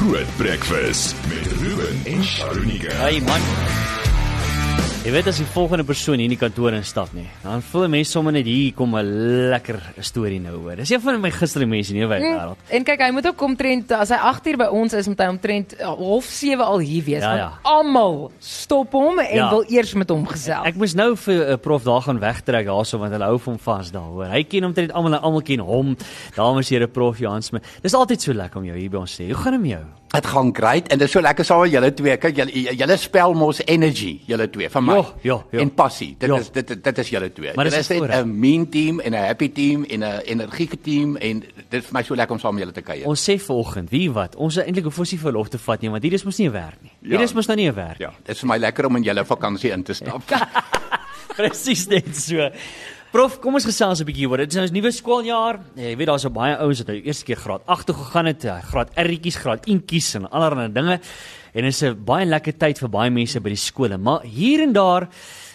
Groot Breakfast met Ruben en Sharunika. Hey man. Jy weet as die volgende persoon hier in die kantoor instap nie, dan voel mense sommer net hier kom 'n lekker storie nou hoor. Dis een van my gunsteling mense in die hele wêreld. Mm, en kyk, hy moet ook omtrent as hy 8 uur by ons is, moet hy omtrent uh, half 7 al hier wees. Ja, ja. Almal stop hom en Ja. wil eers met hom gesels. Ek moes nou vir 'n uh, prof daar gaan wegtrek daarso want hulle hou hom vas daar hoor. Hy ken omtrent almal en almal ken hom. Dames en here prof Johan Smit. Dis altyd so lekker om jou hier by ons te hê. Hoe gaan dit met jou? Dit gaan great en dit is so lekker saam met julle twee. Kyk julle julle spel mos energy, julle twee van my. Ja, ja, ja. En passie. Dit Ja. is dit dit is julle twee. Maar Julle is net. 'n mean team en 'n happy team en 'n energieke team en dit is vir my so lekker om saam met julle te kuier. Ons sê vanoggend, wie wat? Ons is eintlik hoef ons nie verlof te vat nie, want hier is mos nie 'n werk nie. Hier Ja. is mos nou nie 'n werk. Ja, dit is vir my lekker om in julle vakansie in te stap. Presies net so. Prof, kom ons gesels 'n bietjie oor. Dit is nou 'n nuwe skooljaar. Jy weet daar's so baie ouens wat nou eerste keer graad 8 toe gegaan het, eh, graad R'tjies, graad E'tjies en allerlei dinge. En dit is 'n baie lekker tyd vir baie mense by die skole, maar hier en daar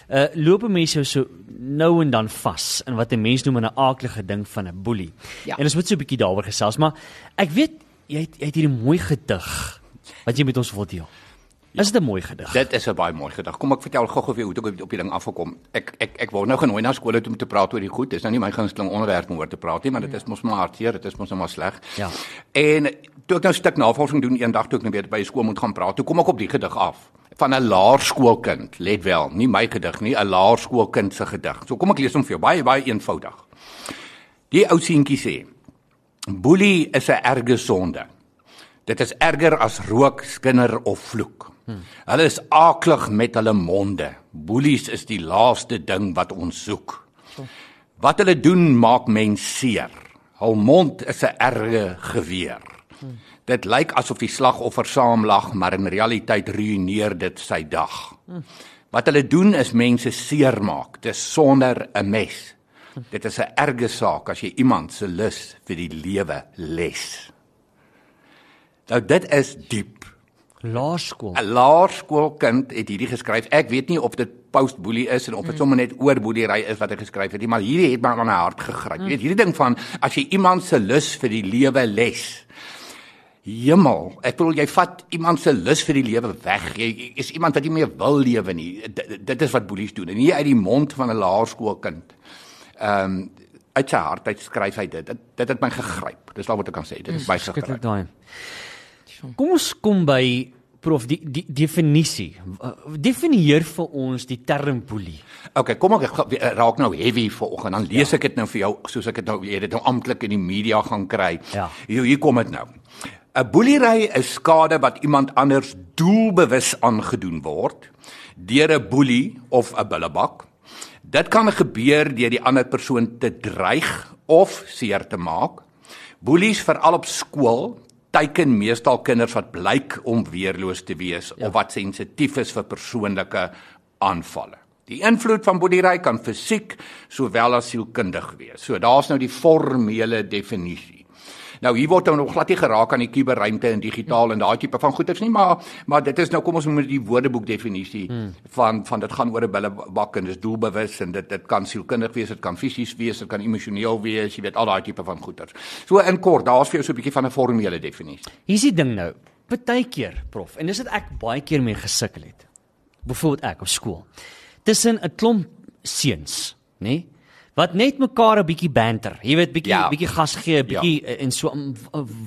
uh loop mense so nou en dan vas in wat 'n mens noem 'n aaklige ding van 'n boelie. Ja. En ons moet so 'n bietjie daaroor gesels, maar ek weet jy het, jy het hierdie mooi gedig wat jy met ons wil deel. Is dit 'n mooi gedig? Dit is 'n baie mooi gedag. Kom ek vertel gou-gou vir jou hoe ek op die ding afgekom. Ek ek ek word nou genooi na skole toe om te praat oor die goed. Dis nou nie my gunsteling onderwerp om oor te praat nie, maar dit is mos maar hartseer, dit is mos nou maar sleg. Ja. En toe ek nou 'n stuk navorsing doen eendag toe ek nou weer by die skool moet gaan praat, toe kom ek op die gedig af van 'n laerskoolkind. Let wel, nie my gedig nie, 'n laerskoolkind se gedig. So kom ek lees hom vir jou. Baie baie eenvoudig. Die ou seentjie sê: Boelie is 'n erge sonde. Dit is erger as rook, skinder of vloek. Hmm. Hulle is aaklig met hulle monde. Boelies is die laaste ding wat ons soek. Wat hulle doen maak mens seer. Hul mond is 'n erge geweer. Hmm. Dit lyk asof die slagoffer saam lag, maar in realiteit ruïneer dit sy dag. Hmm. Wat hulle doen is mense seermaak, dis sonder 'n mes. Dit is 'n erge saak as jy iemand se lus vir die lewe les. Nou dit is diep. Laerskool. 'n Laerskoolkind het hierdie geskryf. Ek weet nie of dit postboelie is en of dit sommer net oor boelery is wat hy geskryf het nie, maar hierdie het my aan my hart gegryp. Jy weet, hierdie ding van as jy iemand se lus vir die lewe les. Hemel, ek bedoel jy vat iemand se lus vir die lewe weg. Jy is iemand wat nie meer wil lewe nie. D dit is wat boelies doen. En hier uit die mond van 'n laerskoolkind. Ehm um, uit sy hart uit skryf hy dit. Dit, dit het my gegryp. Dis al wat ek kan sê. Dit is my Skrikkelik gegryp. daai. Kom ons kom by prof die die definisie. Definieer vir ons die term boelie. Okay, kom ek we- raak nou heavy vanoggend. Dan lees ek dit nou vir jou soos ek dit nou jy dit nou amptelik in die media gaan kry. Ja. Hier, hier kom dit nou. 'n Boelery is skade wat iemand anders doelbewus aangedoen word deur 'n boelie of 'n bullebak. Dit kan gebeur deur die ander persoon te dreig of seer te maak. Boelies veral op skool teiken meestal kinders wat blyk om weerloos te wees ja. of wat sensitief is vir persoonlike aanvalle. Die invloed van boelery kan fisiek sowel as sielkundig wees. So daar's nou die formele definisie. Nou hier word nou nog glad nie geraak aan die kuberruimte en digitaal en daai tipe van goeders nie, maar maar dit is nou kom ons moet die woordeboek definisie hmm. van van dit gaan oor 'n billebak en dis doelbewus en dit dit kan sielkundig wees, dit kan fisies wees, dit kan emosioneel wees, jy weet al daai tipe van goeders. So in kort, daar's vir jou so 'n bietjie van 'n formele definisie. Hier's die ding nou. Partykeer, prof, en dis dit ek baie keer mee gesukkel het. Byvoorbeeld ek op skool. Tussen 'n klomp seuns, nê? Nee, wat net mekaar 'n bietjie banter. Jy weet, bietjie Ja. bietjie gas gee, bietjie ja. en so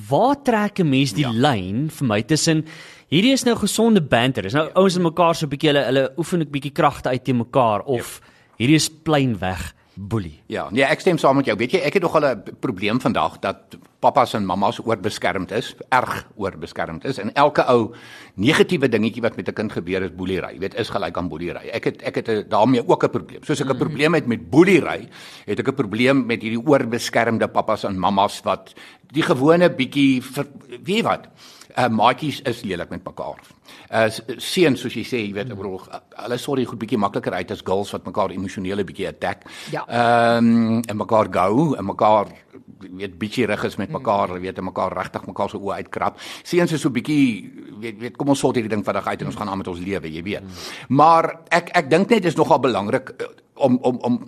waar trek 'n mens die ja. lyn vir my tussen hierdie is nou gesonde banter. Dis nou ja. ouens en mekaar so bietjie hulle hulle oefen 'n bietjie kragte uit teen mekaar of ja. hierdie is plain weg boelie. Ja, nee, ek stem saam met jou. Weet jy, ek het nog al 'n probleem vandag dat pappas en mammas oorbeskermd is, erg oorbeskermd is en elke ou negatiewe dingetjie wat met 'n kind gebeur is boelery. Jy weet, is gelyk aan boelery. Ek het ek het 'n- daarmee ook 'n probleem. Soos ek 'n probleem het met boelery, het ek 'n probleem met hierdie oorbeskermde pappas en mammas wat die gewone bietjie weet jy wat? Uh maatjies is lelik met mekaar. Uh seuns soos jy sê, jy weet, ek bedoel, uh, hulle sorry goed bietjie makliker uit as girls wat mekaar emosionele bietjie attack. Ja. Ehm um, en mekaar gou en mekaar weet bietjie rig is met mekaar, mm. weet en mekaar regtig mekaar se oë uitkrap. Seuns is so bietjie weet weet kom ons sort hierdie ding vandag uit en ons gaan aan met ons lewe, jy weet. Mm. Maar ek ek dink net dis nogal belangrik uh, om om om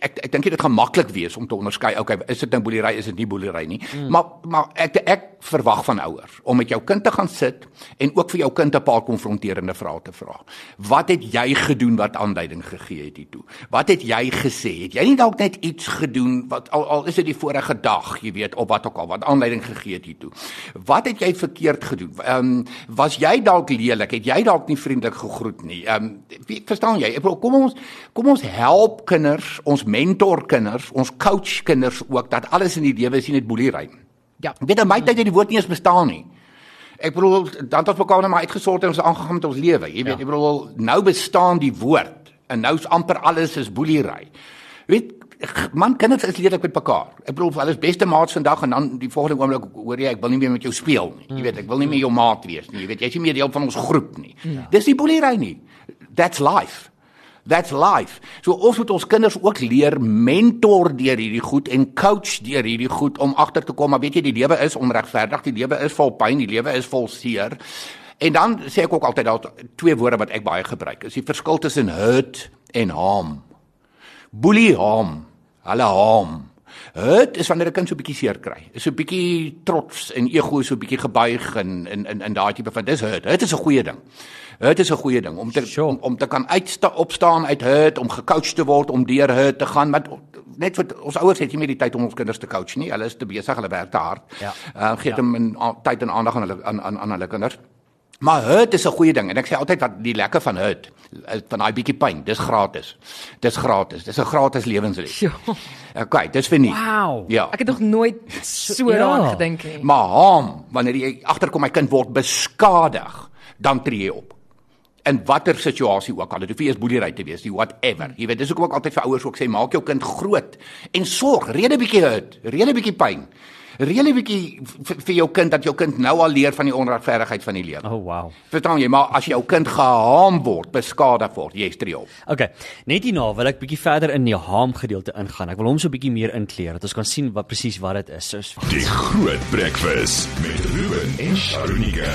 ek ek dink dit gaan maklik wees om te onderskei okay is dit nou boelery is dit nie boelery nie? Mm. maar maar ek ek verwag van ouers om met jou kind te gaan sit en ook vir jou kind 'n paar konfronterende vrae te vra. Wat het jy gedoen wat aanduiding gegee het hiertoe? Wat het jy gesê? Het jy nie dalk net iets gedoen wat al, al is dit die vorige dag jy weet of wat ook al wat aanleiding gegee het hiertoe? Wat het jy verkeerd gedoen? Ehm um, was jy dalk lelik? Het jy dalk nie vriendelik gegroet nie? Ehm um, verstaan jy? Kom ons kom ons help kinders ons mentor kinders, ons coach kinders ook dat alles in die lewe is nie net boelery. Ja, weet jy my tyd het die woord nie eens bestaan nie. Ek bedoel dan het ons mekaar net maar uitgesort en ons aangegaan met ons lewe. Jy weet, ja. ek bedoel nou bestaan die woord en nou is amper alles is boelery. Weet man kinders is lelik met mekaar. Ek bedoel hulle is beste maats vandag en dan die volgende oomblik hoor jy ek wil nie meer met jou speel nie. Jy weet ek wil nie meer jou maat wees nie. Jy weet jy's nie meer deel van ons groep nie. Ja. Dis nie boelery nie. That's life. That's life. So ons moet ons kinders ook leer mentor deur hierdie goed en coach deur hierdie goed om agter te kom, maar weet jy die lewe is onregverdig, die lewe is vol pyn, die lewe is vol seer. En dan sê ek ook altyd daar twee woorde wat ek baie gebruik. Is die verskil tussen hurt en harm. Bully harm. Hulle harm. Hurt is wanneer 'n kind so 'n bietjie seer kry. Is so 'n bietjie trots en ego so 'n bietjie gebuig en in in in daai tipe van dis hurt. Hurt is 'n goeie ding. Hurt is 'n goeie ding om te sure. om, om te kan uitsta opstaan uit hurt, om gecoach te word om deur hurt te gaan. Maar net vir ons ouers het jy meer die tyd om ons kinders te coach nie. Hulle is te besig, hulle werk te hard. Ja. Uh, gee ja. them tyd en aandag aan hulle aan aan aan hulle kinders. Maar hurt is 'n goeie ding en ek sê altyd wat die lekker van hurt van daai bietjie pyn, dis gratis. Dis gratis. Dis 'n gratis lewensles. Ja. Okay, dis vir nie. Wow. Ja. Ek het nog nooit so ja. daaraan gedink nie. Maar hom, wanneer jy agterkom my kind word beskadig, dan tree jy op. In watter situasie ook al, dit hoef nie eens boelery te wees nie, whatever. Jy weet, dis ook ook altyd vir ouers ook sê maak jou kind groot en sorg, rede bietjie hurt, rede bietjie pyn reële bietjie vir jou kind dat jou kind nou al leer van die onregverdigheid van die lewe. Oh wow. Verstaan jy, maar as jou kind gehaam word, beskadig word, jy stree op. Okay. Net hierna wil ek bietjie verder in die haam gedeelte ingaan. Ek wil hom so bietjie meer inkleer dat ons kan sien wat presies wat dit is. Soos Die groot breakfast met Ruben en Sharunika.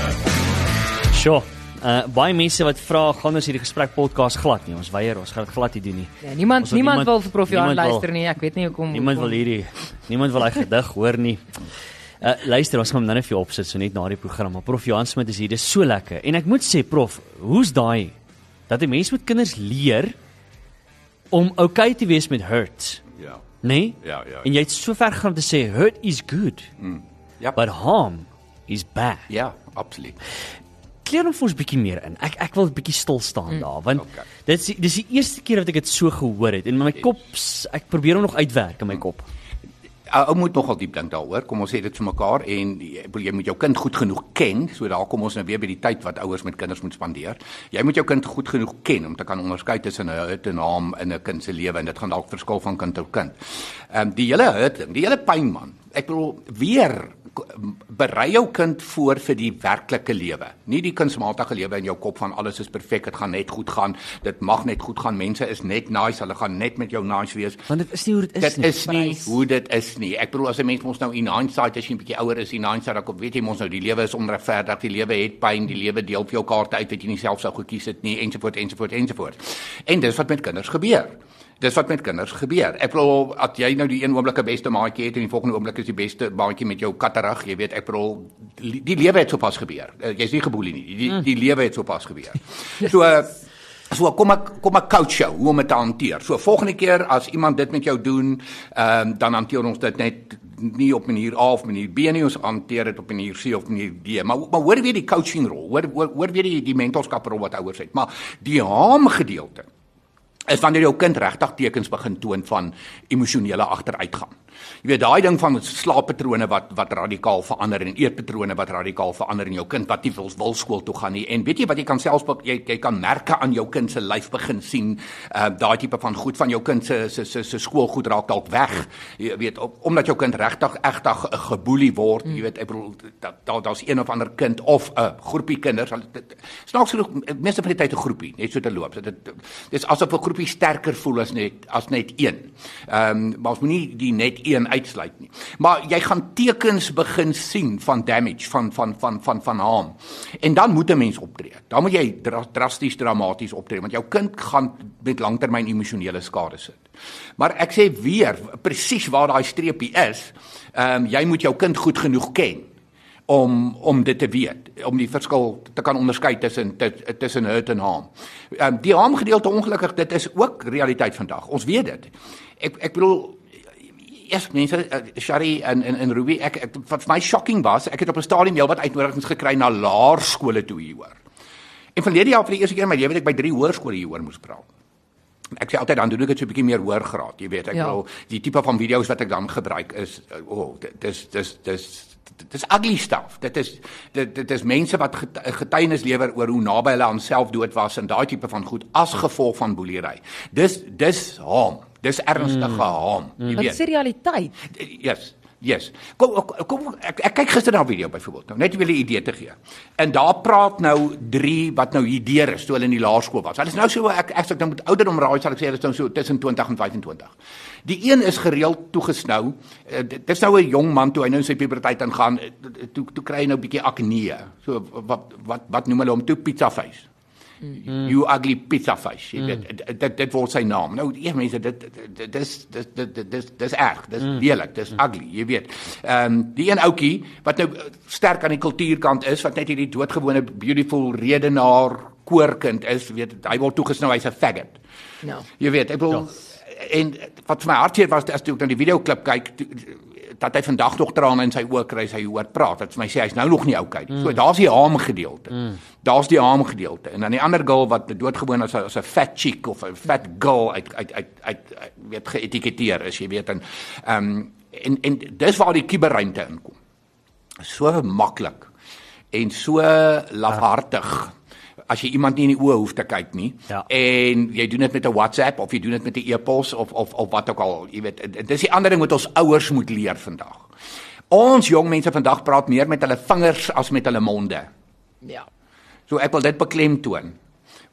Sjoe. Uh baie mense wat vra gaan ons hierdie gesprek podcast glad nie. Ons weier, ons gaan dit glad nie doen nie. Ja, niemand niemand, niemand wil vir Prof Johan luister nie. Ek weet nie hoekom. Niemand wil hierdie niemand wil hy gedig hoor nie. Uh luister, ons gaan nou net vir jou opsit so net na die program. Maar Prof Johan Smit is hier. Dis so lekker. En ek moet sê Prof, hoe's daai dat 'n mens met kinders leer om okay te wees met hurt? Ja. Nee? Ja, ja. En jy het so ver gaan om te sê hurt is good. Mm. Ja. But harm is bad. Ja, absoluut kleer hom vir ons bietjie meer in. Ek ek wil 'n bietjie stil staan mm. daar want okay. dit is dis die eerste keer wat ek dit so gehoor het en in my kop ek probeer hom nog uitwerk in my kop. Ou moet nogal diep dink daaroor. Kom ons sê dit vir mekaar en jy, moet jou kind goed genoeg ken. So daar kom ons nou weer by die tyd wat ouers met kinders moet spandeer. Jy moet jou kind goed genoeg ken om te kan onderskei tussen 'n hurt en naam in 'n kind se lewe en dit gaan dalk verskil van kind tot kind. Ehm um, die hele hurt, die hele pyn man. Ek bedoel weer berei jou kind voor vir die werklike lewe. Nie die kunsmatige lewe in jou kop van alles is perfek, dit gaan net goed gaan, dit mag net goed gaan. Mense is net nice, hulle gaan net met jou nice wees. Want dit is nie hoe dit is dit nie. Dit is nie Prijs. hoe dit is nie. Ek bedoel as 'n mens mos nou in hindsight as jy 'n bietjie ouer is, in hindsight dan kom weet jy mos nou die lewe is onregverdig, die lewe het pyn, die lewe deel vir jou kaarte uit wat jy nie self sou gekies het nie ensovoorts ensovoorts ensovoorts. En dis wat met kinders gebeur. Dis wat met kinders gebeur. Ek bedoel as jy nou die een oomblik 'n beste maatjie het en die volgende oomblik is die beste maatjie met jou katterag, jy weet, ek bedoel die lewe het sopas gebeur. Uh, Jy's nie geboelie nie. Die die lewe het sopas gebeur. So so kom ek kom ek coach jou hoe om dit te hanteer. So volgende keer as iemand dit met jou doen, ehm um, dan hanteer ons dit net nie op manier A of manier B nie, ons hanteer dit op manier C of manier D. Maar maar hoor weer die coaching rol. Hoor hoor, hoor weer die die mentorskap rol wat ouers het. Maar die haam gedeelte is wanneer jou kind regtig tekens begin toon van emosionele agteruitgang. Jy weet daai ding van slaappatrone wat wat radikaal verander en eetpatrone wat radikaal verander in jou kind wat nie wil, wil skool toe gaan nie. En weet jy wat jy kan selfs jy jy kan merke aan jou kind se lyf begin sien. Uh daai tipe van goed van jou kind se se se, se skoolgoed raak dalk weg. Jy weet op, omdat jou kind regtig egtig geboelie word. Jy weet ek bedoel daar daar's een of ander kind of 'n groepie kinders. Snaaks genoeg meeste van die tyd 'n groepie net so te loop. Dit dis asof 'n groepie sterker voel as net as net een. Ehm um, maar ons moenie die net een uitsluit nie. Maar jy gaan tekens begin sien van damage van van van van van harm. En dan moet 'n mens optree. Dan moet jy dra drasties dramaties optree want jou kind gaan met langtermyn emosionele skade sit. Maar ek sê weer presies waar daai streepie is. Ehm um, jy moet jou kind goed genoeg ken om om dit te weet, om die verskil te kan onderskei tussen tussen hurt en harm. Ehm um, die harm gedeelte ongelukkig dit is ook realiteit vandag. Ons weet dit. Ek ek bedoel Yes, mense, uh, Shari en en en Ruby, ek, ek wat vir my shocking was, ek het op 'n stadium heelwat uitnodigings gekry na laerskole toe hier hoor. En verlede jaar vir die eerste keer in my lewe het ek by drie hoërskole hier hoor moes praat. Ek sê altyd dan doen ek dit so 'n bietjie meer hoër graad, jy weet, ek ja. wil die tipe van video's wat ek dan gebruik is uh, oh, dis dis dis dit is ugly stuff. Dit is dit dit is mense wat getuienis lewer oor hoe naby hulle aan selfdood was en daai tipe van goed as gevolg van boelery. Dis dis haam. Dis ernstige mm. haam, jy weet. Dit is realiteit. Yes. Yes. Kom kom ek, ek kyk gister na 'n video byvoorbeeld. Nou net om julle 'n idee te gee. En daar praat nou 3 wat nou hier deur is toe hulle in die laerskool was. Hulle is nou so ek ek sê dan moet ouderdom raai sal ek sê hulle is nou so tussen 20 en 25. Die een is gereeld toegesnou. Uh, dit is nou 'n jong man toe hy nou in sy puberteit ingaan, toe toe kry hy nou 'n bietjie akne. So wat wat wat noem hulle hom toe pizza face. Mm. You ugly pizza face. Jy weet mm. dit dit word sy naam. Nou eers mense dit dis dis dis dis dis erg. Dis mm. lelik. Dis mm. ugly, jy weet. Ehm um, die een ouetjie wat nou sterk aan die kultuurkant is wat net hierdie doodgewone beautiful redenaar koorkind is, weet hy word toegesnou hy's 'n faggot. Ja. Jy weet, ek bedoel ja. en wat vir my hartseer was as toe ek dan die video klip kyk toe, dat hy vandag nog trane in sy oë kry as hy hoor praat. Dit vir my sê hy's nou nog nie oukei nie. So mm. daar's die haam gedeelte. Mm. Daar's die haam gedeelte. En dan die ander girl wat doodgewoon as 'n as 'n fat chick of 'n fat girl uit uit uit uit, uit weet geetiketeer is, jy weet en ehm um, en en dis waar die kuberruimte inkom. So maklik en so lafhartig. Ja as jy iemand nie in die oë hoef te kyk nie ja. en jy doen dit met 'n WhatsApp of jy doen dit met 'n e-pos of of of wat ook al, jy weet, dis die ander ding wat ons ouers moet leer vandag. Ons jong mense vandag praat meer met hulle vingers as met hulle monde. Ja. So ek wil dit beklemtoon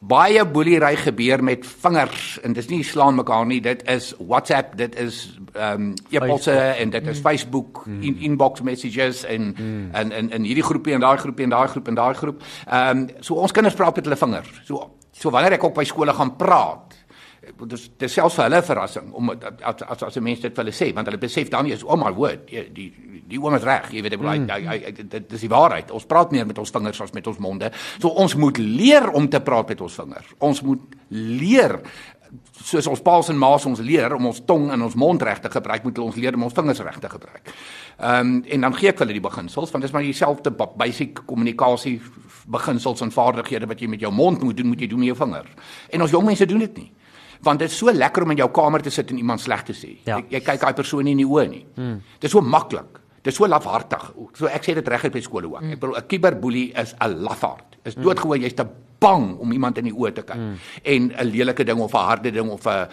baie boelery gebeur met vingers en dis nie slaan mekaar nie dit is WhatsApp dit is ehm um, e-posse en dit is mm. Facebook mm. in inbox messages en mm. en en in hierdie groepie en daai groepie en daai groep en daai groep ehm um, so ons kinders praat met hulle vingers so so wanneer ek op by skole gaan praat dis dis selfs vir hulle verrassing om as as as 'n mens dit vir hulle sê want hulle besef dan is oh my word die die, die oom is reg. Jy weet mm. dit is die waarheid. Ons praat meer met ons vingers as met ons monde. So ons moet leer om te praat met ons vingers. Ons moet leer soos ons paas en maas ons leer om ons tong en ons mond reg te gebruik moet ons leer om ons vingers reg te gebruik. Ehm um, en dan gee ek hulle die beginsels want dit is maar dieselfde basiese kommunikasie beginsels en vaardighede wat jy met jou mond moet doen moet jy doen met jou vingers en ons jong mense doen dit nie want dit is so lekker om in jou kamer te sit en iemand sleg te sê. Ja. Jy, jy kyk daai persoon nie in die oë nie. Hmm. Dit is so maklik. Dit is so lafhartig. So ek sê dit reg uit by skole ook. Hmm. Ek bedoel 'n kiberboelie is 'n lafhart. Is doodgewoon jy's te bang om iemand in die oë te kyk. Hmm. En 'n lelike ding of 'n harde ding of 'n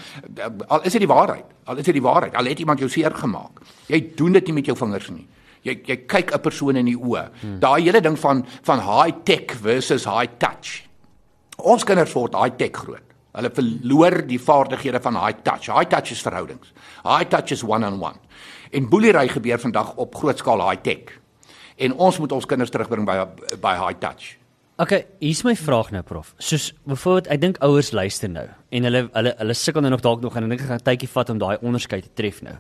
al is dit die waarheid. Al is dit die waarheid. Al het iemand jou seer gemaak. Jy doen dit nie met jou vingers nie. Jy jy kyk 'n persoon in die oë. Hmm. Daai hele ding van van high tech versus high touch. Ons kinders word high tech groot. Hulle verloor die vaardighede van high touch. High touch is verhoudings. High touch is one on one. En boelery gebeur vandag op groot skaal high tech. En ons moet ons kinders terugbring by by high touch. OK, hier's my vraag nou prof. Soos byvoorbeeld ek dink ouers luister nou en hulle hulle hulle sukkel nou nog dalk nog en ek dink gaan tydjie vat om daai onderskeid te tref nou.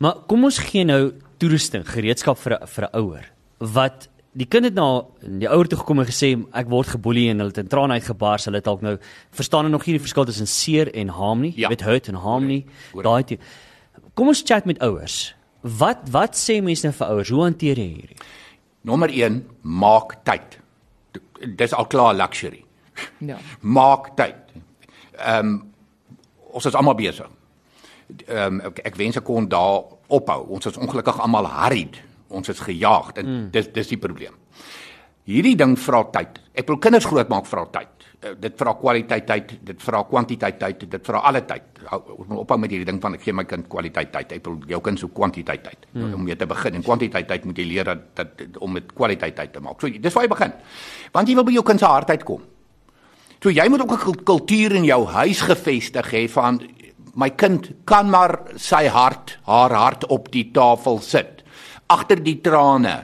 Maar kom ons gee nou toerusting, gereedskap vir 'n vir 'n ouer wat die kind het na die ouer toe gekom en gesê ek word geboelie en hulle het in trane uitgebars. Hulle het dalk nou verstaan nog nie die verskil tussen seer en harm nie. Jy ja. weet hurt en harm nie. Daai Kom ons chat met ouers. Wat wat sê mense nou vir ouers? Hoe hanteer jy hierdie? Nommer 1, maak tyd. Dis al klaar luxury. Ja. Maak tyd. Ehm um, ons is almal besig. Ehm um, ek, ek wens ek kon daar ophou. Ons is ongelukkig almal hurried ons is gejaag en mm. dis dis die probleem. Hierdie ding vra tyd. Ek wil kinders grootmaak vra tyd. Uh, dit vra kwaliteit tyd, dit vra kwantiteit tyd, dit vra alle tyd. Ons moet ophou met hierdie ding van ek gee my kind kwaliteit tyd. Ek wil jou kind so kwantiteit tyd mm. om mee te begin en kwantiteit tyd moet jy leer dat, dat om met kwaliteit tyd te maak. So dis waar jy begin. Want jy wil by jou kind se hart uitkom. So jy moet ook 'n kultuur in jou huis gevestig hê van my kind kan maar sy hart, haar hart op die tafel sit. Agter die trane.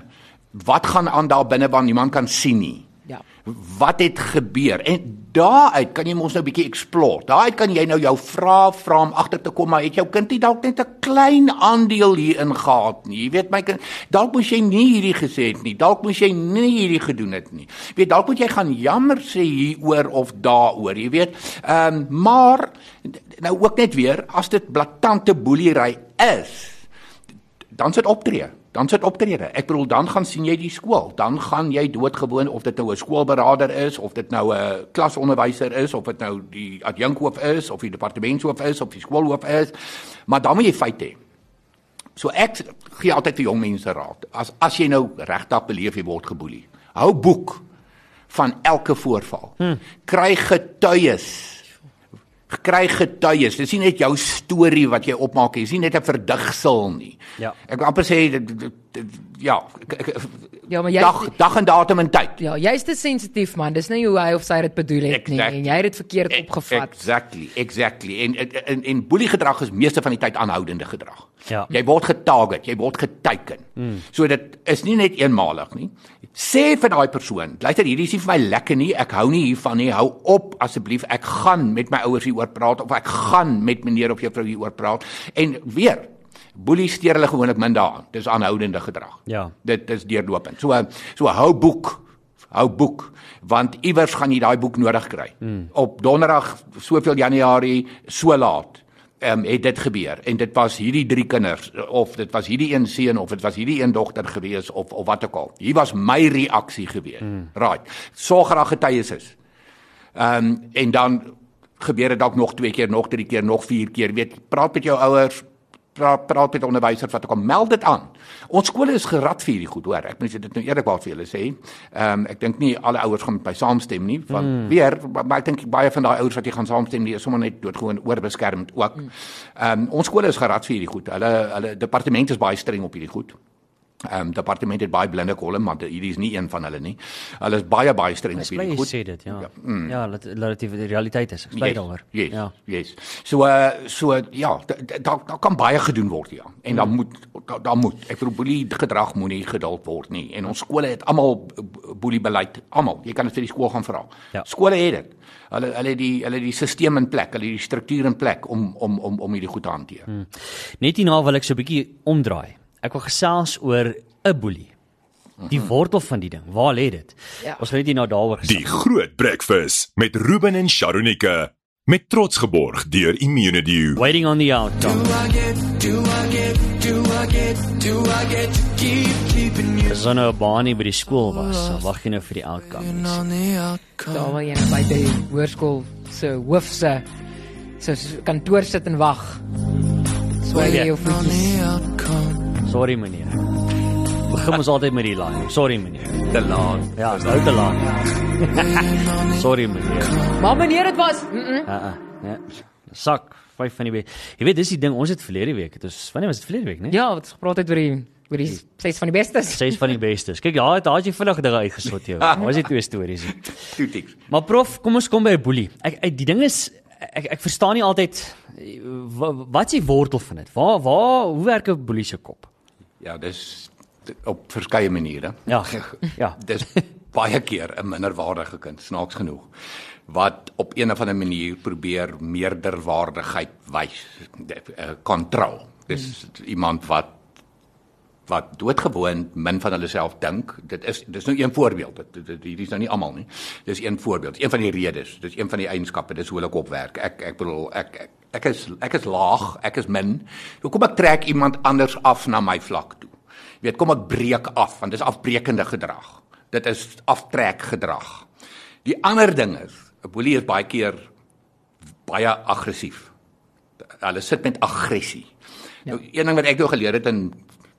Wat gaan aan daar binne want niemand kan sien nie. Ja. Wat het gebeur? En daaruit kan jy mos nou 'n bietjie explore. Daaruit kan jy nou jou vra vra om agter te kom, maar het jou kind nie dalk net 'n klein aandeel hierin gehad nie? Jy weet my kind, dalk moes jy nie hierdie gesê het nie. Dalk moes jy nie hierdie gedoen het nie. Jy weet dalk moet jy gaan jammer sê hieroor of daaroor, jy weet. Ehm um, maar nou ook net weer as dit blaatante boelery is, dan sit optree. Dan sit optrede. Ek bedoel dan gaan sien jy die skool. Dan gaan jy doodgewoon of dit nou 'n skoolberader is of dit nou 'n klasonderwyser is of dit nou die adjunkhoof is of die departementshoof is of die skoolhoof is. Maar dan moet jy feite hê. So ek gee altyd vir jong mense raad. As as jy nou regtig beleef jy word geboelie. Hou boek van elke voorval. Hmm. Kry getuies kry getuies. Dis nie net jou storie wat jy opmaak nie. Dis nie net 'n verdigsel nie. Ja. Ek wil amper sê dit- ja, ek- ek- Ja, maar jy dag dag en datum en tyd. Ja, jy's te sensitief man. Dis nie hoe hy of sy dit bedoel het nie Exactly. en jy het dit verkeerd opgevat. Exactly, exactly. En en en, en boelie gedrag is meeste van die tyd aanhoudende gedrag. Ja. Jy word getarget, jy word geteken. Mm. So dit is nie net eenmalig nie. Sê vir daai persoon, luister, hierdie is nie vir my lekker nie. Ek hou nie hiervan nie. Hou op asseblief. Ek gaan met my ouers hieroor praat of ek gaan met meneer of juffrou hieroor praat. En weer Boelie steur hulle gewoonlik min daaraan. Dis aanhoudende gedrag. Ja. Dit is deurlopend. So so hou boek. Hou boek want iewers gaan jy daai boek nodig kry. Hmm. Op donderdag soveel Januarie so laat ehm um, het dit gebeur en dit was hierdie drie kinders of dit was hierdie een seun of dit was hierdie een dogter gewees of of wat ook al. Hier was my reaksie gewees. Hmm. Right. Sorg dat getuies is. Ehm um, en dan gebeur dit dalk nog twee keer, nog drie keer, nog vier keer. Weet, praat met jou ouers, praat praat met onderwysers wat ook al meld dit aan. Ons skole is gerad vir hierdie goed, hoor. Ek moet dit nou eerlikwaar vir julle sê. Ehm um, ek dink nie alle ouers gaan met my saamstem nie, van mm. weer, maar ek dink baie van daai ouers wat jy gaan saamstem nie is sommer net doodgewoon oorbeskermend ook. Ehm um, ons skole is gerad vir hierdie goed. Hulle hulle departement is baie streng op hierdie goed. Ehm um, departement het baie blinde kolle, maar hierdie is nie een van hulle nie. Hulle is baie baie streng op hierdie jy goed. sê dit, ja. Ja, mm. ja dat relatief die realiteit is. Ek bly daaroor. Yes, Ja. yes. So uh, so ja, daar daar kan baie gedoen word ja. En dan moet daar da moet. Ek bedoel boelie gedrag moenie geduld word nie. En ons skole het almal boelie beleid, almal. Jy kan dit vir die skool gaan vra. Ja. Skole het dit. Hulle hulle die hulle die stelsel in plek, hulle die struktuur in plek om om om om hierdie goed te hanteer. Hmm. Net hierna wil ek so 'n bietjie omdraai. Ek wil gesels oor 'n boelie. Die wortel van die ding. Waar lê dit? Ja. Ons gaan net hierna daaroor gesels. Die Groot Breakfast met Ruben en Sharonika met trots geborg deur Immunedio. Waiting on the outcome. As ons nou 'n baanie by die skool was, wag jy nou vir die outcome. Daar waar jy nou by die hoërskool se hoof se se kantoor sit en wag. So Ja. jou voetjies. Sorry meneer. Begin ons altyd met die line. Sorry meneer. Te laat. Ja, is nou te laat. Sorry meneer. Maar meneer dit was mm -mm. Ja, uh, ja. Sak, vyf van die week. Jy weet dis die ding, ons het verlede week, dit was wanneer was dit verlede week, né? Ja, wat ons gepraat het oor die oor die ses van die bestes. Ses van die bestes. Kyk, ja, daar het jy vinnig dinge uitgesot jou. Was dit twee stories. Toetiks. Maar prof, kom ons kom by 'n boelie. Ek, ek die ding is ek ek verstaan nie altyd eh, wa- wat is die wortel van dit? Waar waar hoe werk 'n boelie se kop? Ja, dis op verskeie maniere. Ja. Ja. Dis baie keer 'n minderwaardige kind, snaaks genoeg, wat op een of ander manier probeer meerderwaardigheid wys, kontrol. Dis iemand wat wat doodgewoon min van hulle self dink. Dit is dis nou een voorbeeld. Dit hierdie is nou nie almal nie. Dis een voorbeeld. Een van die redes. Dis een van die eienskappe. Dis hoe hulle kop werk. Ek ek bedoel ek ek, ek is ek is laag, ek is min. So kom ek trek iemand anders af na my vlak toe. Jy weet, kom ek breek af want dis afbreekende gedrag. Dit is aftrek gedrag. Die ander ding is, 'n boelie is baie keer baie aggressief. Hulle sit met aggressie. Ja. Nou een ding wat ek nou geleer het in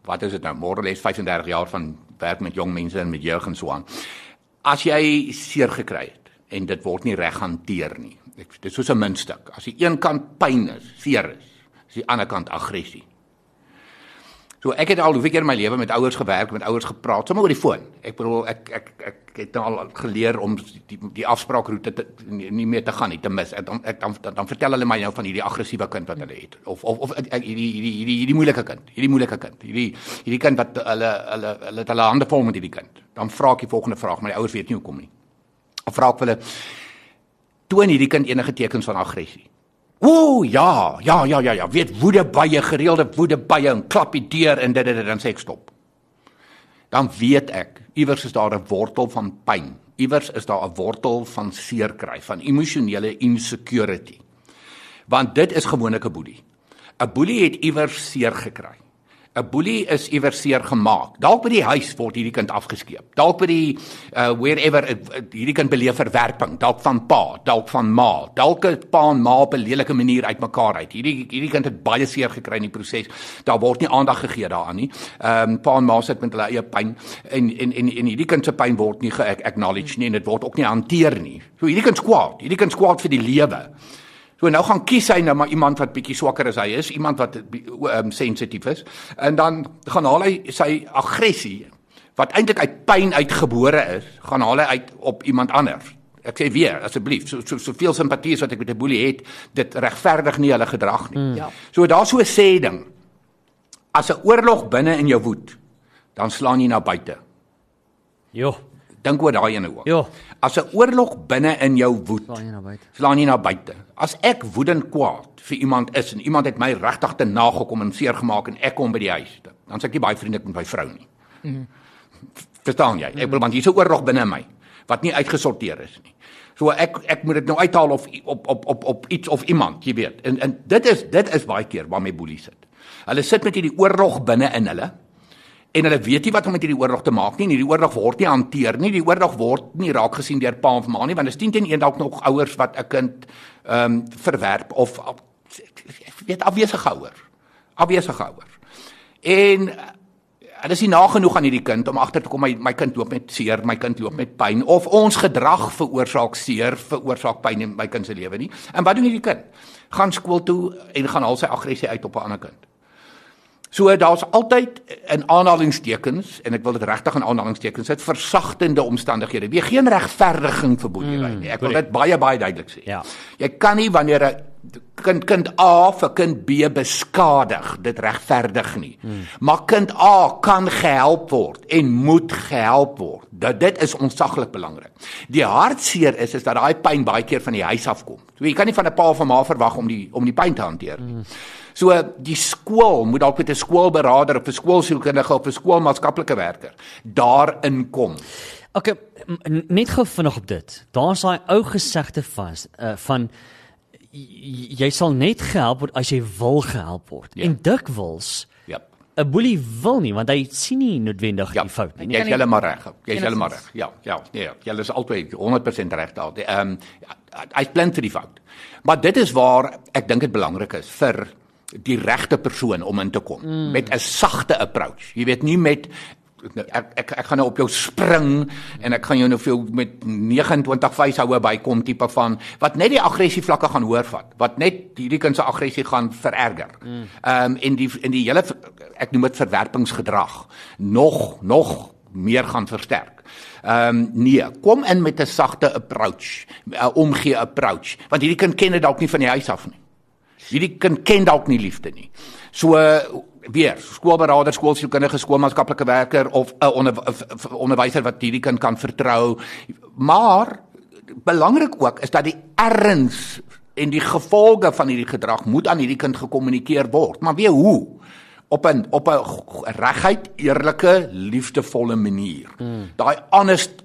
wat is dit nou, môre les 35 jaar van werk met jong mense en met jeug en so aan. As jy seer gekry het en dit word nie reg hanteer nie. Ek dis soos 'n muntstuk. As die een kant pyn is, seer is, is die ander kant aggressie. So ek het al hoeveel keer in my lewe met ouers gewerk, met ouers gepraat, sommer oor die foon. Ek bedoel ek ek ek het nou al geleer om die die afspraakroete te, nie, nie meer te gaan nie, te mis. Ek dan ek dan dan, dan vertel hulle my nou van hierdie aggressiewe kind wat hulle het of of of hierdie hierdie hierdie hierdie moeilike kind, hierdie moeilike kind, hierdie hierdie kind wat hulle hulle hulle het hulle hande vol met hierdie kind. Dan vra ek die volgende vraag, maar die ouers weet nie hoekom nie. Dan vra ek hulle toon hierdie kind enige tekens van aggressie. O, ja, ja, ja, ja, ja, weet woede baie gereelde woede baie en klap die deur en dit dit, dan sê ek stop. Dan weet ek iewers is daar 'n wortel van pyn. Iewers is daar 'n wortel van seer kry, van emosionele insecurity. Want dit is gewoonlik 'n boelie. 'n Boelie het iewers seer gekry. 'n Boelie is iewers seer gemaak. Dalk by die huis word hierdie kind afgeskeep. Dalk by die uh wherever uh, hierdie kind beleef verwerping, dalk van pa, dalk van ma. Dalk het pa en ma op 'n lelike manier uitmekaar uit. Hierdie hierdie kind het baie seer gekry in die proses. Daar word nie aandag gegee daaraan nie. Ehm um, pa en ma sit met hulle eie pyn en en en en hierdie kind se pyn word nie ge-acknowledge nie en dit word ook nie hanteer nie. So hierdie kind skwaad. Hierdie kind skwaad vir die lewe. So nou gaan kies hy nou maar iemand wat bietjie swakker as hy is, iemand wat um, sensitief is. En dan gaan haal hy sy aggressie wat eintlik uit pyn uitgebore is, gaan haal hy uit op iemand anders. Ek sê weer, asseblief, so so soveel simpatie as wat ek met 'n boelie het, dit regverdig nie hulle gedrag nie. Mm. Ja. So daar's so 'n sê ding. As 'n oorlog binne in jou woed, dan slaan jy na buite. Jo. Dink oor daai ene ook. Jo. As 'n oorlog binne in jou woed, Slaan jy na buite. slaan jy na buite. As ek woedend kwaad vir iemand is en iemand het my regtig te nagekom en seer gemaak en ek kom by die huis, dan sê ek nie baie vriendelik met my vrou nie. Mm -hmm. Verstaan jy? Ek bedoel want hier's 'n oorlog binne in my wat nie uitgesorteer is nie. So ek ek moet dit nou uithaal of op op op op iets of iemand, jy weet. En en dit is dit is baie keer waarmee boelies sit. Hulle sit met hierdie oorlog binne in hulle en hulle weet nie wat om met hierdie oorlog te maak nie. Hierdie oorlog word nie hanteer nie. Die oorlog word nie raak gesien deur pa of ma nie, want dit is 10 teen 1 dalk nog ouers wat 'n kind ehm um, verwerp of ek weet afwesige ouers. Afwesige ouers. En eh, hulle is nie nagenoeg aan hierdie kind om agter te kom my my kind loop met seer, my kind loop met pyn of ons gedrag veroorsaak seer, veroorsaak pyn in my kind se lewe nie. En wat doen hierdie kind? Gaan skool toe en gaan al sy aggressie uit op 'n ander kind. So daar's altyd in aanhalingstekens en ek wil dit regtig in aanhalingstekens sit versagtende omstandighede. Wie geen regverdiging vir boelery nie. Ek wil dit baie baie duidelik sê. Ja. Jy kan nie wanneer 'n kind kind A vir kind B beskadig, dit regverdig nie. Hmm. Maar kind A kan gehelp word en moet gehelp word. Dat dit is ontsaglik belangrik. Die hartseer is is dat daai pyn baie keer van die huis af kom. So jy kan nie van 'n pa of 'n ma verwag om die om die pyn te hanteer nie. Hmm. So die skool moet dalk met 'n skoolberader of 'n skoolsielkundige of 'n skoolmaatskaplike werker daarin kom. Okay, m- net gou vinnig op dit. Daar's daai ou gesegde vas uh, van jy sal net gehelp word as jy wil gehelp word. Ja. En dikwels Ja. 'n boelie wil nie want hy sien nie noodwendig Ja, die fout nie. Jy is heeltemal reg. Jy is Enigstens. heeltemal reg. Ja, ja, nee. Jy is altyd 100% reg daar. Ehm um, hy's blind vir die fout. Maar dit is waar ek dink dit belangrik is vir die regte persoon om in te kom mm. met 'n sagte approach. Jy weet nie met ek ek ek gaan nou op jou spring en ek gaan jou nou jou met 29 vuishoue bykom tipe van wat net die aggressie vlakke gaan hoor vat wat net hierdie kind se aggressie gaan vererger. Ehm um, en die en die hele ek noem dit verwerpingsgedrag nog nog meer gaan versterk. Ehm um, nee, kom in met 'n sagte approach, 'n omgee approach, want hierdie kind ken dit dalk nie van die huis af nie. Hierdie kind ken dalk nie liefde nie. So weer, skoolberader, skoolsielkundige, skoolmaatskaplike werker of 'n onder, onderwyser wat hierdie kind kan vertrou. Maar belangrik ook is dat die erns en die gevolge van hierdie gedrag moet aan hierdie kind gekommunikeer word. Maar weer hoe? Op 'n op 'n reguit eerlike, liefdevolle manier. Hmm. Daai honest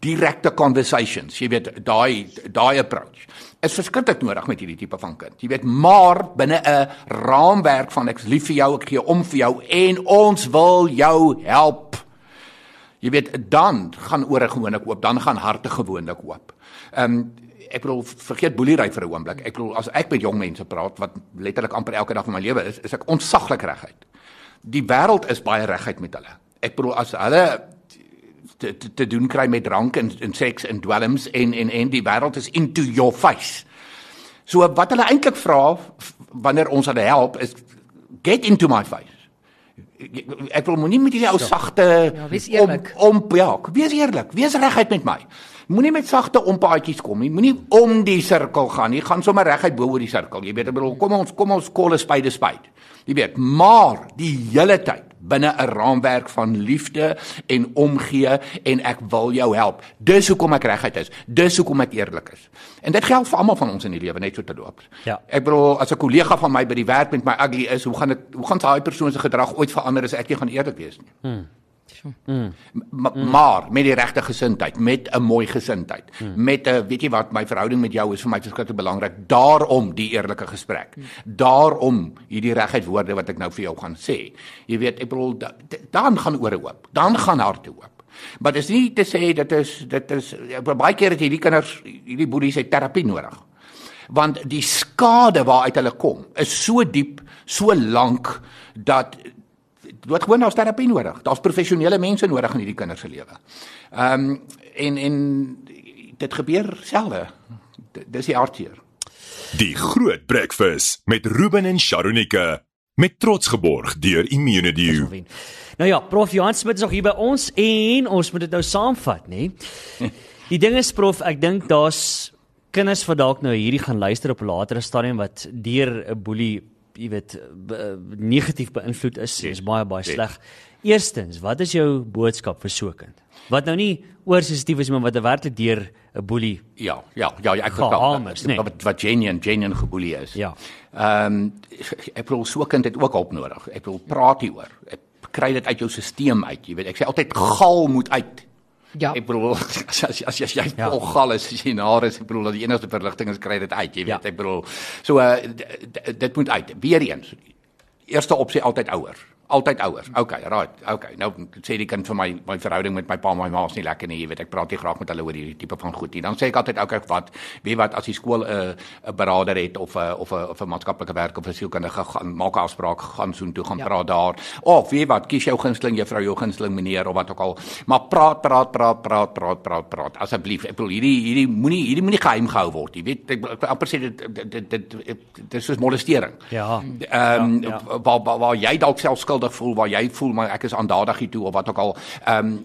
direkte conversations, jy weet, daai daai approach is verskriklik nodig met hierdie tipe van kind. Jy weet, maar binne 'n raamwerk van ek's lief vir jou, ek gee om vir jou en ons wil jou help. Jy weet, dan gaan ore gewoonlik oop, dan gaan harte gewoonlik oop. Ehm um, ek bedoel vergeet boelery vir 'n oomblik. Ek bedoel as ek met jong mense praat wat letterlik amper elke dag van my lewe is, is ek ontsaglik reguit. Die wêreld is baie reguit met hulle. Ek bedoel as hulle te, te, te doen kry met drank en, en seks en dwelms en en en die wêreld is into your face. So wat hulle eintlik vra wanneer ons hulle help is get into my face. Ek wil moenie met hierdie ou sagte Ja, wees eerlik. Om, om ja, wees eerlik. Wees reguit met my. Moenie met sagte ompaadjies kom nie. Moenie om die sirkel gaan nie. Gaan sommer reguit bo oor die sirkel. Jy weet, ek bedoel, kom ons kom ons kolle spyde spyt. Jy weet, maar die hele tyd binne 'n raamwerk van liefde en omgee en ek wil jou help. Dis hoekom ek reguit is. Dis hoekom ek eerlik is. En dit geld vir almal van ons in die lewe net so te loop. Ja. Ek bedoel as 'n kollega van my by die werk met my ugly is, hoe gaan dit hoe gaan daai persoon se gedrag ooit verander as ek nie gaan eerlik wees nie? Hmm. Ma maar met die regte gesindheid, met 'n mooi gesindheid, met 'n weet jy wat, my verhouding met jou is vir my verskriklik belangrik. Daarom die eerlike gesprek. Daarom hierdie reguit woorde wat ek nou vir jou gaan sê. Jy weet, ek bedoel da, da- dan gaan ore oop. Dan gaan harte oop. Maar dit is nie te sê dit is dit is baie keer het hierdie kinders, hierdie boelies het terapie nodig. Want die skade waaruit hulle kom is so diep, so lank dat wat gewoon daar's terapie nodig. Daar's professionele mense nodig in hierdie kinders se lewe. Ehm um, en en dit gebeur selde. Dis die hartseer. Die Groot Breakfast met Ruben en Sharonika met trots geborg deur Immunedio. wen. Nou ja, Prof Johan Smit is nog hier by ons en ons moet dit nou saamvat, nê? Die ding is Prof, ek dink daar's kinders wat dalk nou hierdie gaan luister op 'n latere stadium wat deur 'n boelie, jy weet, be, negatief beïnvloed is. Dit is baie baie Yes. sleg. Eerstens, wat is jou boodskap vir so 'n kind? Wat nou nie oorsensitief is, maar wat werklik deur 'n boelie Ja, ja, ja, ja ek Gehaam is, nee. wat wat genuine genuine geboelie is. Ja. Ehm um, ek bedoel so 'n kind het ook hulp nodig. Ek bedoel praat hieroor. Ek kry dit uit jou stelsel uit, jy weet. Ek sê altyd gal moet uit. Ja. Ek bedoel as as as, as jy Ja. vol gal is as jy naar is, ek bedoel dat die enigste verligting is kry dit uit, jy weet. Ja. Ek bedoel so uh, dit moet uit. Weereens eerste opsie altyd ouers. Altyd ouers. Okay, right. Okay. Nou sê die kind vir my my verhouding met my pa en my ma is nie lekker nie, jy weet. Ek praat nie graag met hulle oor hierdie tipe van goed nie. Dan sê ek altyd okay, wat weet wat as die skool 'n uh, 'n beraader het of 'n uh, of 'n uh, of 'n maatskaplike werk of 'n sielkundige gaan maak 'n afspraak, gaan soen toe gaan Ja. praat daar. Of weet wat, kies jou gunsteling juffrou, jou gunsteling meneer of wat ook al. Maar praat, praat, praat, praat, praat, praat, praat. Asseblief. Ek bedoel hierdie hierdie moenie hierdie moenie geheim gehou word. Jy weet, ek ek wil amper sê dit dit dit dit is soos molestering. Ja. Ehm um, Ja, ja, waar, waar waar jy dalk self skuldig voel, waar jy voel maar ek is aandadig hiertoe of wat ook al. Ehm um,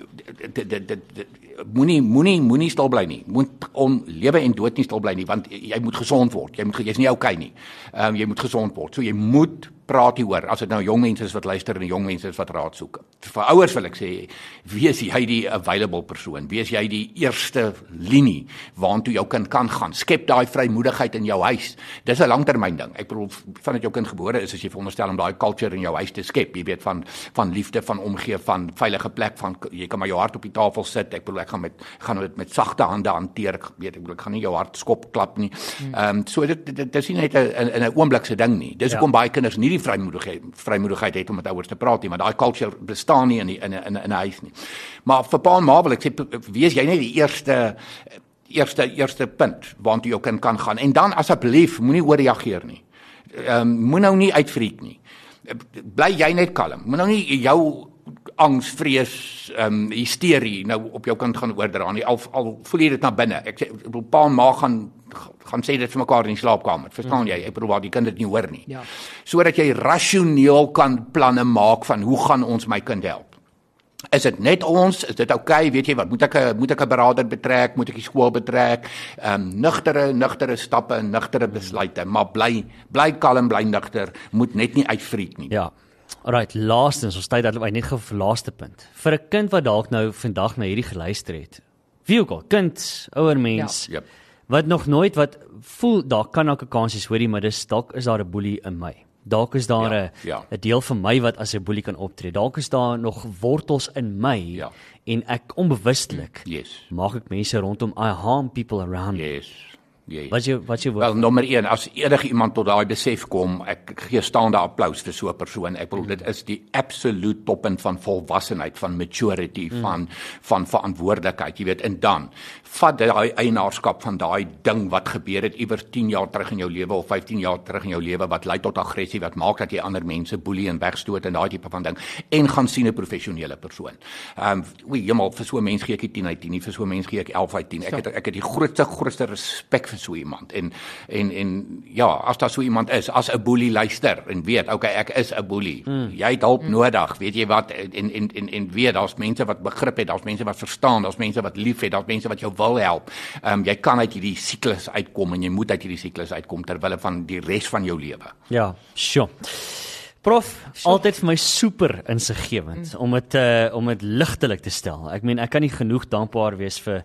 dit dit dit- moenie moenie moenie stil bly nie. Moet om lewe en dood nie stil bly nie want jy moet gesond word. Jy moet jy's nie okay nie. Ehm um, jy moet gesond word. So jy moet praat hieroor. As dit nou jong mense is wat luister en jong mense is wat raad soek. Vir ouers wil ek sê, wees jy die available persoon. Wees jy die eerste linie waartoe jou kind kan gaan. Skep daai vrymoedigheid in jou huis. Dis 'n langtermyn ding. Ek bedoel vandat jou kind gebore is, as jy veronderstel om daai culture in jou huis te skep, jy weet van van liefde, van omgee, van veilige plek, van jy kan maar jou hart op die tafel sit. Ek bedoel ek gaan met gaan dit met sagte hande hanteer. Ek weet ek bedoel ek gaan nie jou hart skop klap nie. Ehm um, so dit dit, dit is nie net 'n 'n oomblik se ding nie. Dis Ja. hoekom baie kinders nie die vrymoedigheid vrymoedigheid het om met ouers te praat nie, want daai culture bestaan nie in die, in in in 'n huis nie. Maar vir pa en ma wil ek sê wees jy net die eerste eerste eerste punt waartoe jou kind kan gaan en dan asseblief moenie ooreageer nie. Ehm um, moenie nou nie uitfriek nie. Bly jy net kalm. Moenie nou nie jou angs, vrees, ehm um, hysterie nou op jou kind gaan oordra nie. Al al voel jy dit na binne. Ek sê ek bedoel pa en ma gaan gaan sê dit vir mekaar in die slaapkamer. Verstaan jy? Ek bedoel waar die kind dit nie hoor nie. Ja. Sodat jy rasioneel kan planne maak van hoe gaan ons my kind help? Is dit net ons? Is dit oukei? Okay? Weet jy wat? Moet ek moet ek 'n beraader betrek? Moet ek die skool betrek? Ehm um, nugtere nugtere stappe en nugtere besluite, maar bly bly kalm, bly nugter, moet net nie uitfriek nie. Ja. Alright, laastens, ons tyd dat hy net gou vir laaste punt. Vir 'n kind wat dalk nou vandag na hierdie geluister het. Wie ook al, kind, ouer mens. Ja. Jep. Wat nog nooit wat voel daar kan dalk 'n kans is, hoorie, maar dis dalk is daar 'n boelie in my. Dalk is daar 'n Ja, ja. 'n deel van my wat as 'n boelie kan optree. Dalk is daar nog wortels in my Ja. en ek onbewustelik Yes. maak ek mense rondom I harm people around me. Yes. Wat jou wat jou Wel nommer 1 as enige iemand tot daai besef kom, ek gee staande applous vir so 'n persoon. Ek bedoel dit is die absolute toppunt van volwassenheid, van maturity, mm. van van verantwoordelikheid, jy weet. En dan vat daai eienaarskap van daai ding wat gebeur het iewers 10 jaar terug in jou lewe of 15 jaar terug in jou lewe wat lei tot aggressie wat maak dat jy ander mense boelie en wegstoot en daai tipe van ding en gaan sien 'n professionele persoon. Ehm um, oei, jemal vir so 'n mens gee ek nie 10 uit 10 nie, vir so 'n mens gee ek 11 uit 10. Ek het ek het die grootste grootste respek vir so iemand. En en en ja, as daar so iemand is, as 'n boelie luister en weet, okay, ek is 'n boelie. Mm. Jy het hulp mm. nodig, weet jy wat? En en en en weet daar's mense wat begrip het, daar's mense wat verstaan, daar's mense wat liefhet, daar's mense wat jou wil help. Ehm um, jy kan uit hierdie siklus uitkom en jy moet uit hierdie siklus uitkom ter wille van die res van jou lewe. Ja, sure. Prof, sure. altyd vir my super insiggewend mm. om dit uh, om dit ligtelik te stel. Ek meen ek kan nie genoeg dankbaar wees vir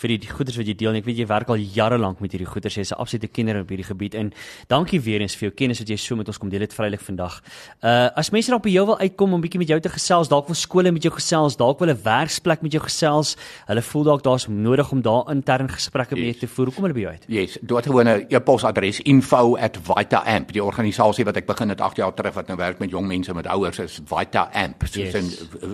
vir die goeders wat jy deel. Ek weet jy werk al jare lank met hierdie goeders. Jy's 'n absolute kenner op hierdie gebied en dankie weer eens vir jou kennis wat jy so met ons kom deel het vrylik vandag. Uh as mense dan op jou wil uitkom om bietjie met jou te gesels, dalk wil skole met jou gesels, dalk wil 'n werksplek met jou gesels. Hulle voel dalk daar's nodig om daar intern gesprekke yes. mee te voer. Hoe kom hulle by jou uit? Yes, dood gewone e-posadres info@vitaamp. Die organisasie wat ek begin het 8 jaar terug wat nou werk met jong mense met ouers is Vitaamp. Soos yes. in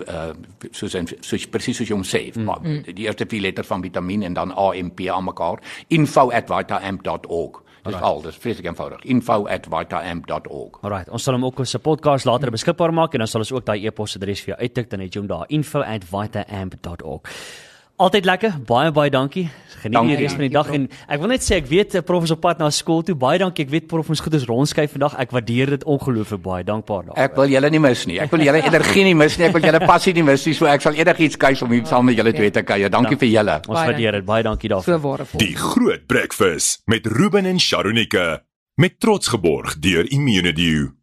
uh soos in soos presies soos jy hom sê. Mm. Maar die eerste vier letters van vitamine Amin en dan AMP aan mekaar info@vitaamp.org Dis al, dis vreeslik eenvoudig. info@vitaamp.org. Alright, ons sal hom ook op se podcast later beskikbaar maak en dan sal ons ook daai e-posadres vir jou uittik dan het jy hom daar info@vitaamp.org. Altyd lekker. Baie baie dankie. Geniet die res van die dag en ek wil net sê ek weet eh, prof is op pad na skool toe. Baie dankie. Ek weet prof ons goed is rondskyf vandag. Ek waardeer dit ongelooflik baie. Dankbaar daarvoor. Ek wil julle nie mis nie. Ek wil julle energie nie mis nie. Ek wil julle passie nie mis nie. So ek sal enigiets kyk om hier saam met julle twee te kuier. Dankie vir julle. Ons waardeer dit. Baie dankie daarvoor. So waardevol. Die Groot Breakfast met Ruben en Sharonika met trots geborg deur Immunedio.